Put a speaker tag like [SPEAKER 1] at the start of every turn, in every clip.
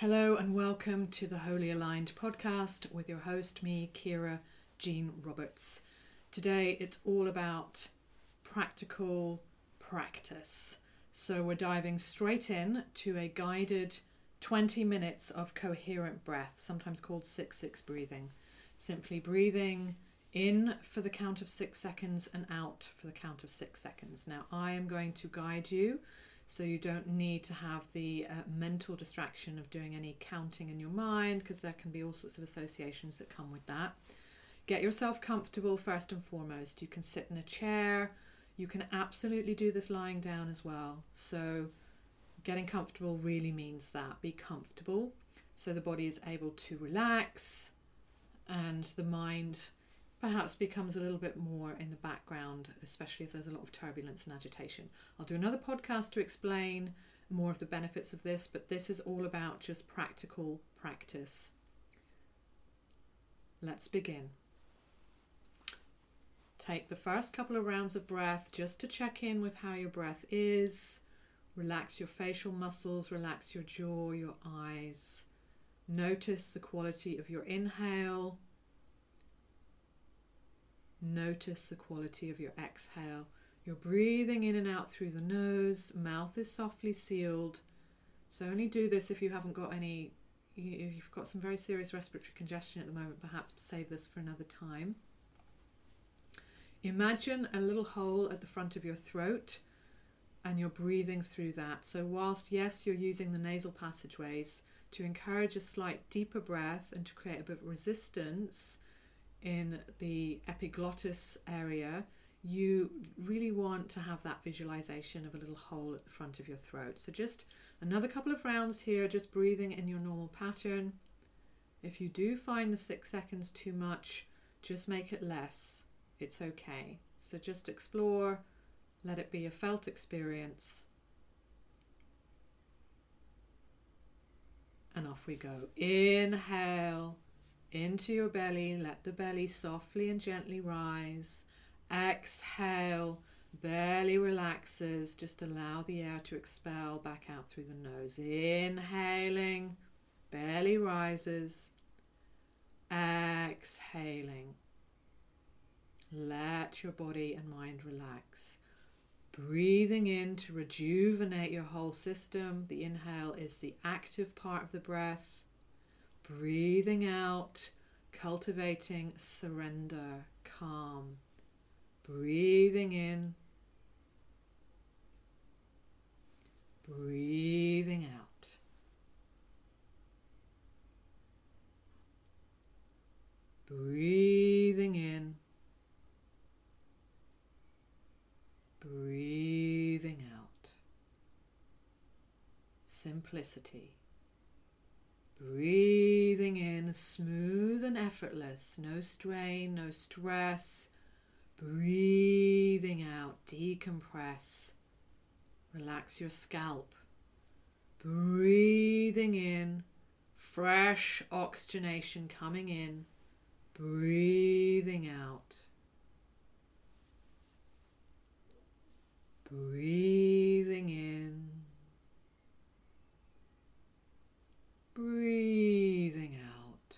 [SPEAKER 1] Hello and welcome to the Holy Aligned podcast with your host, me, Kira Jean Roberts. Today it's all about practical practice. So we're diving straight in to a guided 20 minutes of coherent breath, sometimes called 6 6 breathing. Simply breathing in for the count of six seconds and out for the count of six seconds. Now, I am going to guide you so you don't need to have the uh, mental distraction of doing any counting in your mind because there can be all sorts of associations that come with that. Get yourself comfortable first and foremost. You can sit in a chair. You can absolutely do this lying down as well. So, getting comfortable really means that. Be comfortable so the body is able to relax and the mind perhaps becomes a little bit more in the background, especially if there's a lot of turbulence and agitation. I'll do another podcast to explain more of the benefits of this, but this is all about just practical practice. Let's begin. Take the first couple of rounds of breath just to check in with how your breath is. Relax your facial muscles, relax your jaw, your eyes. Notice the quality of your inhale Notice the quality of your exhale. You're breathing in and out through the nose, mouth is softly sealed. So only do this if you haven't got any, if you've got some very serious respiratory congestion at the moment, perhaps save this for another time. Imagine a little hole at the front of your throat and you're breathing through that. So, whilst yes, you're using the nasal passageways to encourage a slight deeper breath and to create a bit of resistance, in the epiglottis area, you really want to have that visualization of a little hole at the front of your throat. So, just another couple of rounds here, just breathing in your normal pattern. If you do find the six seconds too much, just make it less. It's okay. So, just explore, let it be a felt experience. And off we go. Inhale into your belly. Let the belly softly and gently rise. Exhale. Belly relaxes. Just allow the air to expel back out through the nose. Inhaling. Belly rises. Exhaling. Let your body and mind relax. Breathing in to rejuvenate your whole system. The inhale is the active part of the breath breathing out, cultivating surrender, calm. Breathing in, breathing out. Breathing in, breathing out. Simplicity. Breathing in smooth and effortless, no strain, no stress. Breathing out, decompress. Relax your scalp. Breathing in, fresh oxygenation coming in. Breathing out. Breathing in. Breathing out.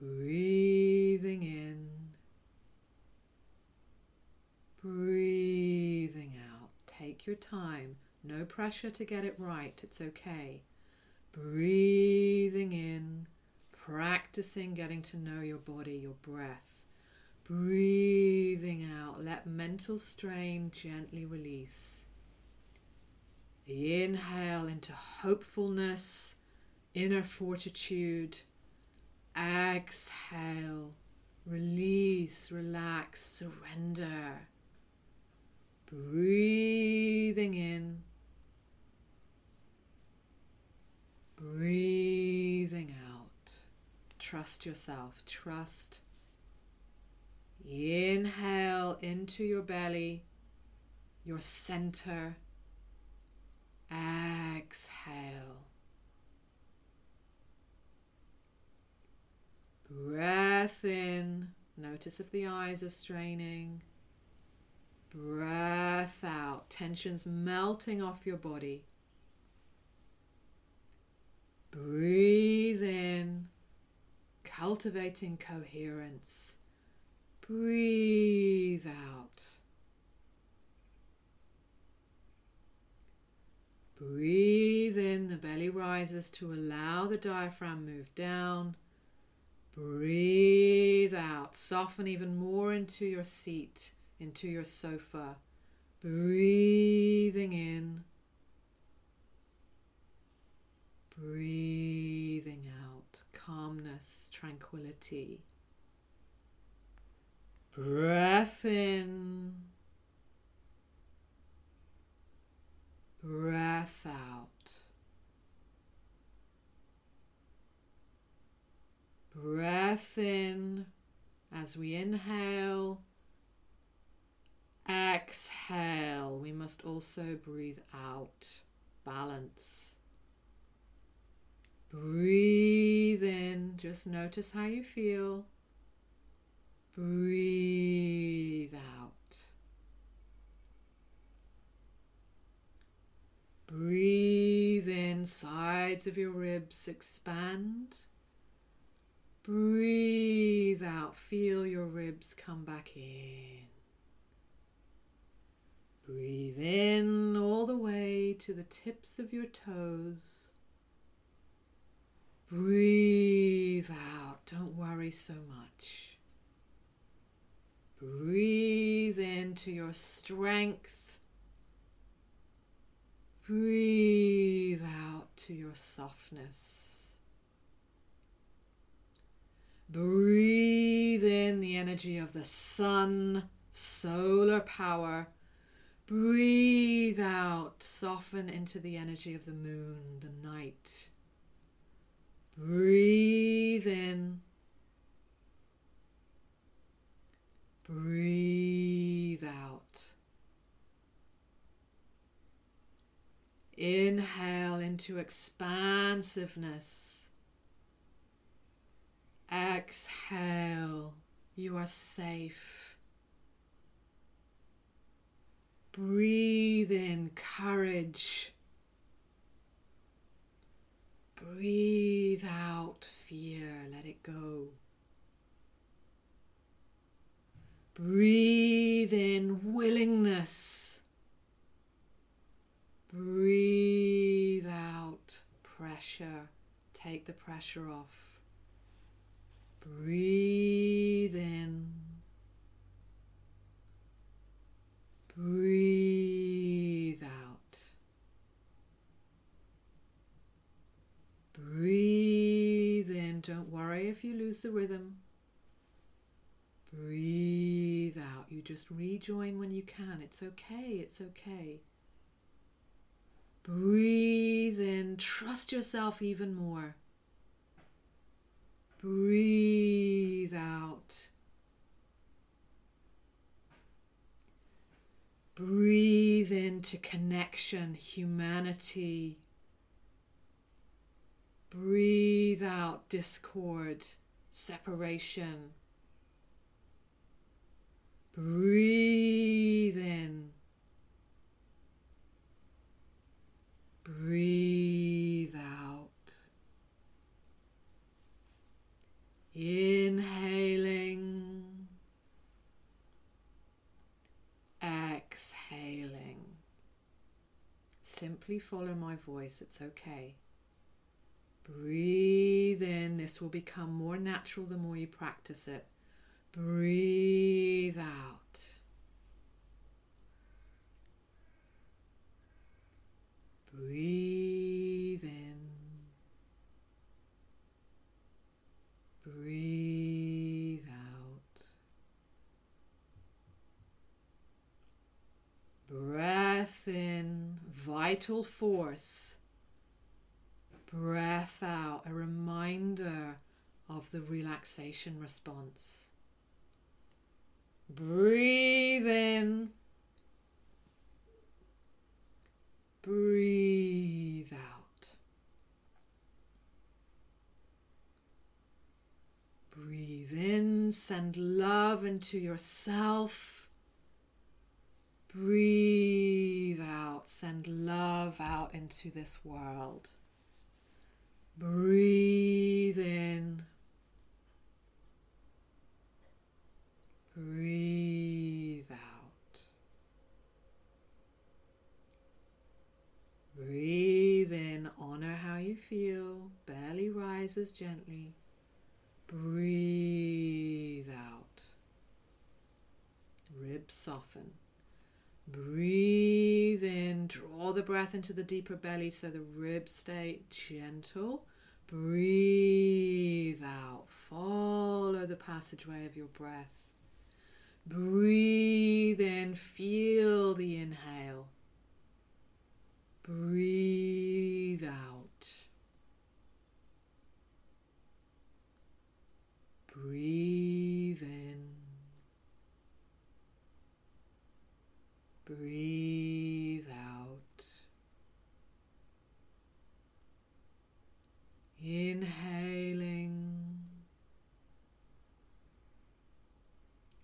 [SPEAKER 1] Breathing in, breathing out. Take your time, no pressure to get it right, it's okay. Breathing in, practicing getting to know your body, your breath. Breathing out, let mental strain gently release. Inhale into hopefulness, inner fortitude. Exhale, release, relax, surrender. Breathing in, breathing out. Trust yourself, trust. Inhale into your belly, your center Exhale. Breath in. Notice if the eyes are straining. Breath out. tensions melting off your body. Breathe in, cultivating coherence. Breathe out. Breathe in, the belly rises to allow the diaphragm move down. Breathe out, soften even more into your seat, into your sofa. Breathing in, breathing out, calmness, tranquility. Breath in. Breath out. Breath in as we inhale. Exhale. We must also breathe out. Balance. Breathe in. Just notice how you feel. Breathe out. Breathe in, sides of your ribs expand. Breathe out, feel your ribs come back in. Breathe in all the way to the tips of your toes. Breathe out, don't worry so much. Breathe into your strength Breathe out to your softness. Breathe in the energy of the sun, solar power. Breathe out, soften into the energy of the moon, the night. Breathe in. Breathe out. Inhale into expansiveness. Exhale. You are safe. Breathe in courage. Breathe out fear. Let it go. Breathe in willingness. Breathe out pressure. Take the pressure off. Breathe in. Breathe out. Breathe in. Don't worry if you lose the rhythm. Breathe out. You just rejoin when you can. It's okay. It's okay. Breathe in, trust yourself even more. Breathe out. Breathe into connection, humanity. Breathe out discord, separation. Breathe in Breathe out. Inhaling. Exhaling. Simply follow my voice, it's okay. Breathe in. This will become more natural the more you practice it. Breathe out. Breathe in. Breathe out. Breath in, vital force. Breath out, a reminder of the relaxation response. Breathe in. Breathe out. Breathe in, send love into yourself. Breathe out, send love out into this world. Breathe in. Breathe out. Breathe in, honor how you feel. Belly rises gently. Breathe out. Ribs soften. Breathe in, draw the breath into the deeper belly so the ribs stay gentle. Breathe out, follow the passageway of your breath. Breathe in, feel the inhale. Breathe out. Breathe in. Breathe out. Inhaling.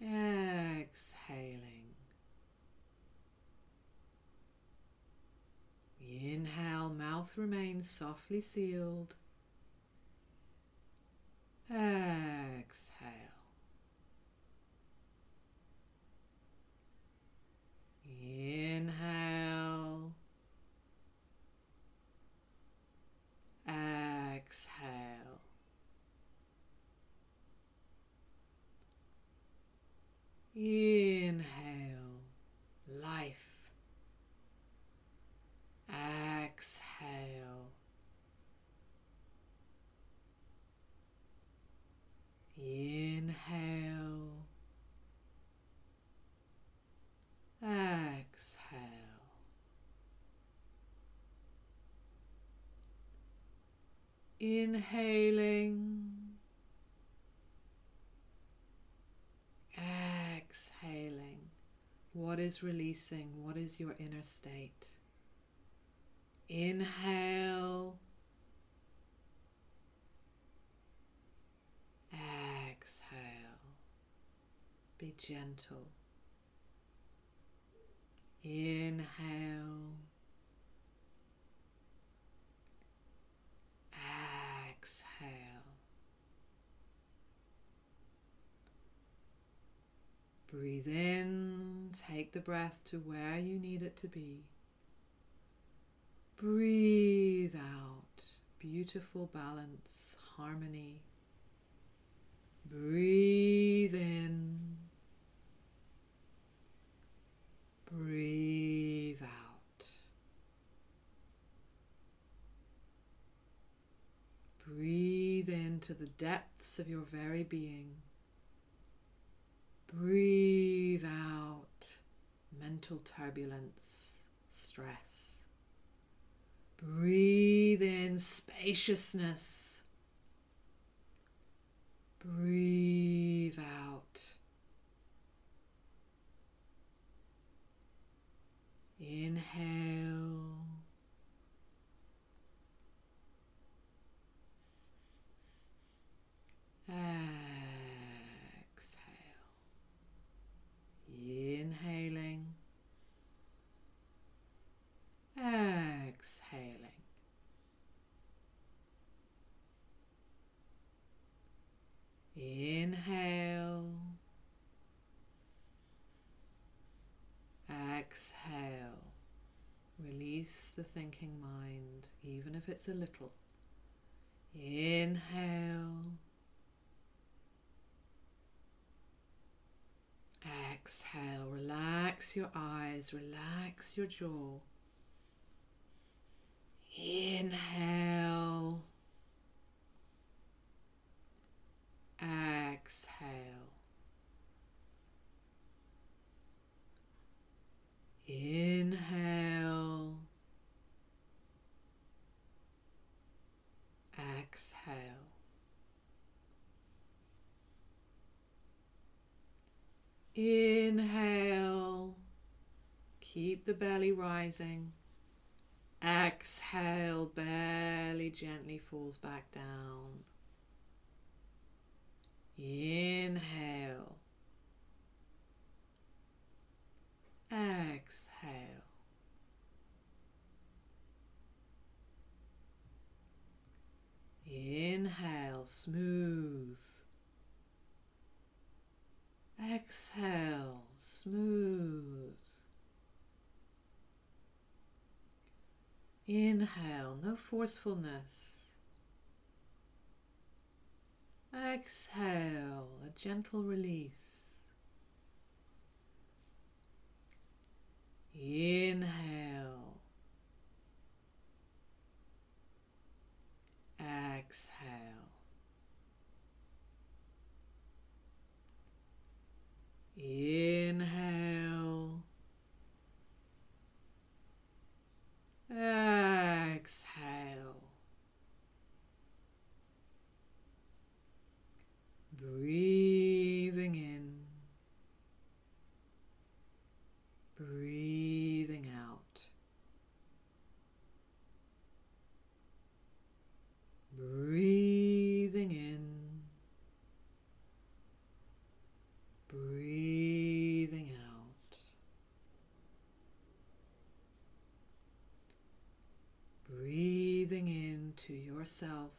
[SPEAKER 1] Exhaling. Inhale, mouth remains softly sealed. Exhale. Inhale. Exhale. Inhale. Life. Exhale. Inhale. Exhale. Inhaling. Exhaling. What is releasing? What is your inner state? Inhale. Exhale. Be gentle. Inhale. Exhale. Breathe in, take the breath to where you need it to be. Breathe out, beautiful balance, harmony. Breathe in. Breathe out. Breathe into the depths of your very being. Breathe out mental turbulence, stress. Breathe in spaciousness. Breathe out Inhale. Exhale. Inhaling. Exhaling. Inhale. Exhale. Release the thinking mind, even if it's a little. Inhale. Exhale. Relax your eyes, relax your jaw. Inhale. Keep the belly rising. Exhale, belly gently falls back down. Inhale. Exhale. Inhale, smooth. Exhale, smooth. Inhale, no forcefulness. Exhale, a gentle release. Inhale. Exhale. Inhale. Exhale. Breathing in. Breathing out. Breathing in. Breathing out. Breathing into yourself.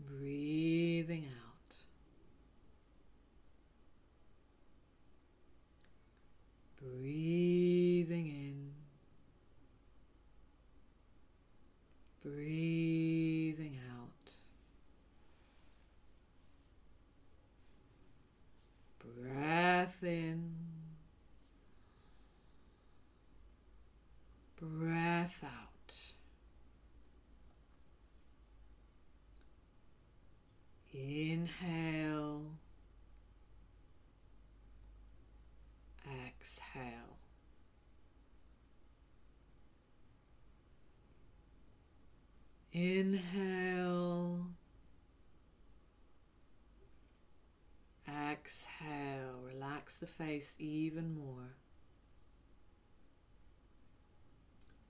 [SPEAKER 1] Breathing out. Breathing in. Breathing out. Breath in. Breath out. Inhale. Exhale. Inhale. Exhale. Relax the face even more.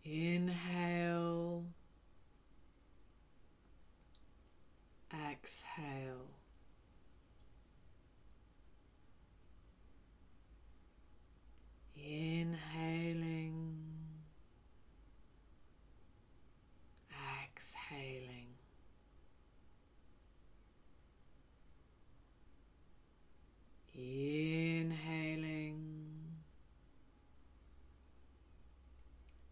[SPEAKER 1] Inhale. Exhale. Inhaling. Exhaling. Inhaling.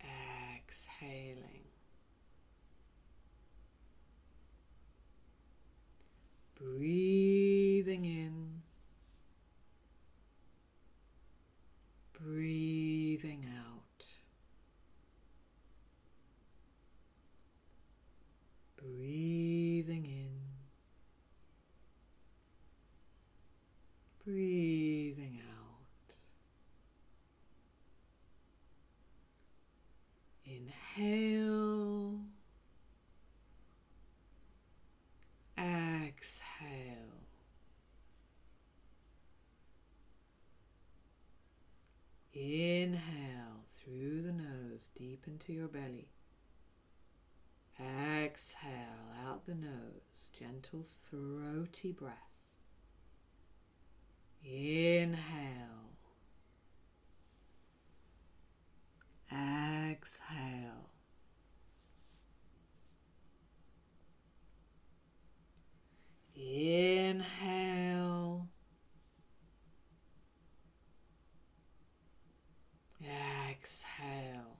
[SPEAKER 1] Exhaling. Breathing in. Breathing out. Breathing in. Breathing out. Inhale. Exhale. Inhale through the nose deep into your belly. Exhale the nose, gentle throaty breath. Inhale. Exhale. Inhale. Exhale.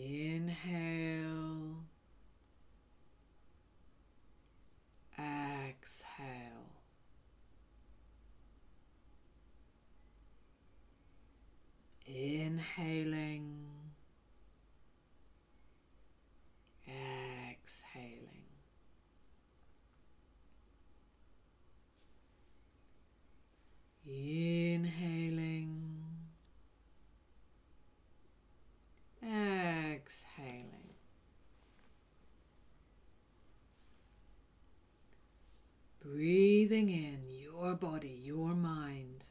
[SPEAKER 1] Inhale. Exhale. Inhaling. Exhaling. Inhaling. Exhaling. Breathing in your body, your mind.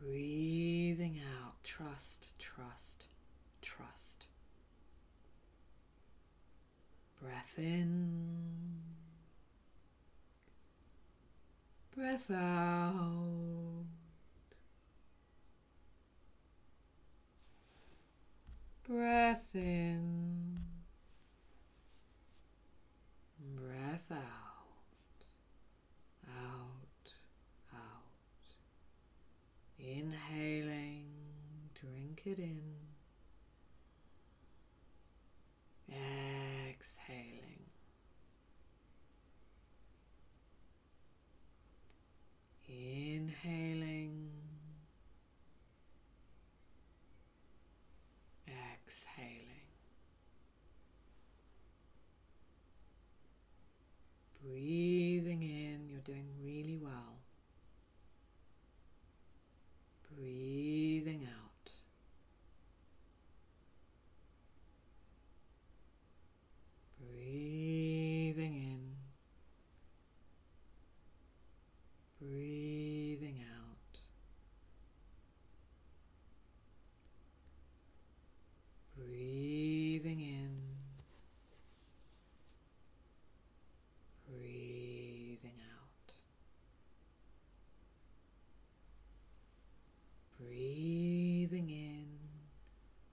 [SPEAKER 1] Breathing out. Trust, trust, trust. Breath in. Breath out. Breath in. Breath out. Out. Out. Inhaling. Drink it in. Exhaling. Inhaling. Exhaling. Breathing in, you're doing really well. Breathing out. Breathing in. Breathing out. Breathing in. Breathing out. Breathing in,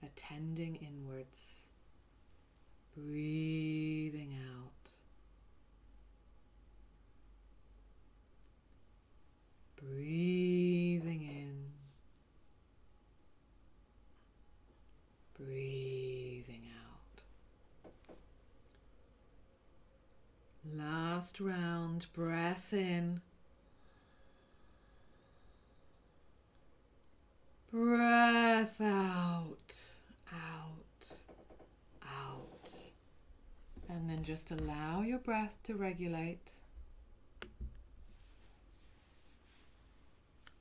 [SPEAKER 1] attending inwards. Breathing out. Breathing in. Breathing out. Round, breath in. Breath out, out, out. And then just allow your breath to regulate.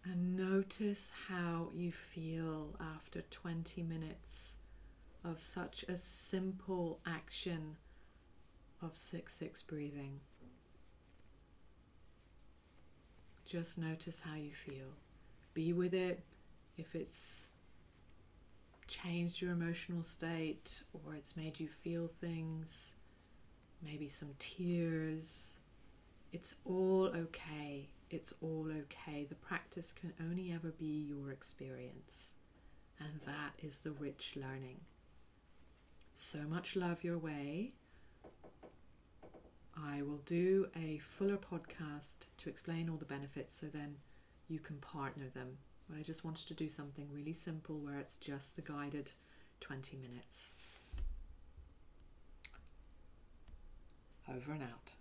[SPEAKER 1] And notice how you feel after 20 minutes of such a simple action of 6 6 breathing. Just notice how you feel. Be with it if it's changed your emotional state or it's made you feel things, maybe some tears. It's all okay. It's all okay. The practice can only ever be your experience, and that is the rich learning. So much love your way. I will do a fuller podcast to explain all the benefits so then you can partner them. But I just wanted to do something really simple where it's just the guided 20 minutes. Over and out.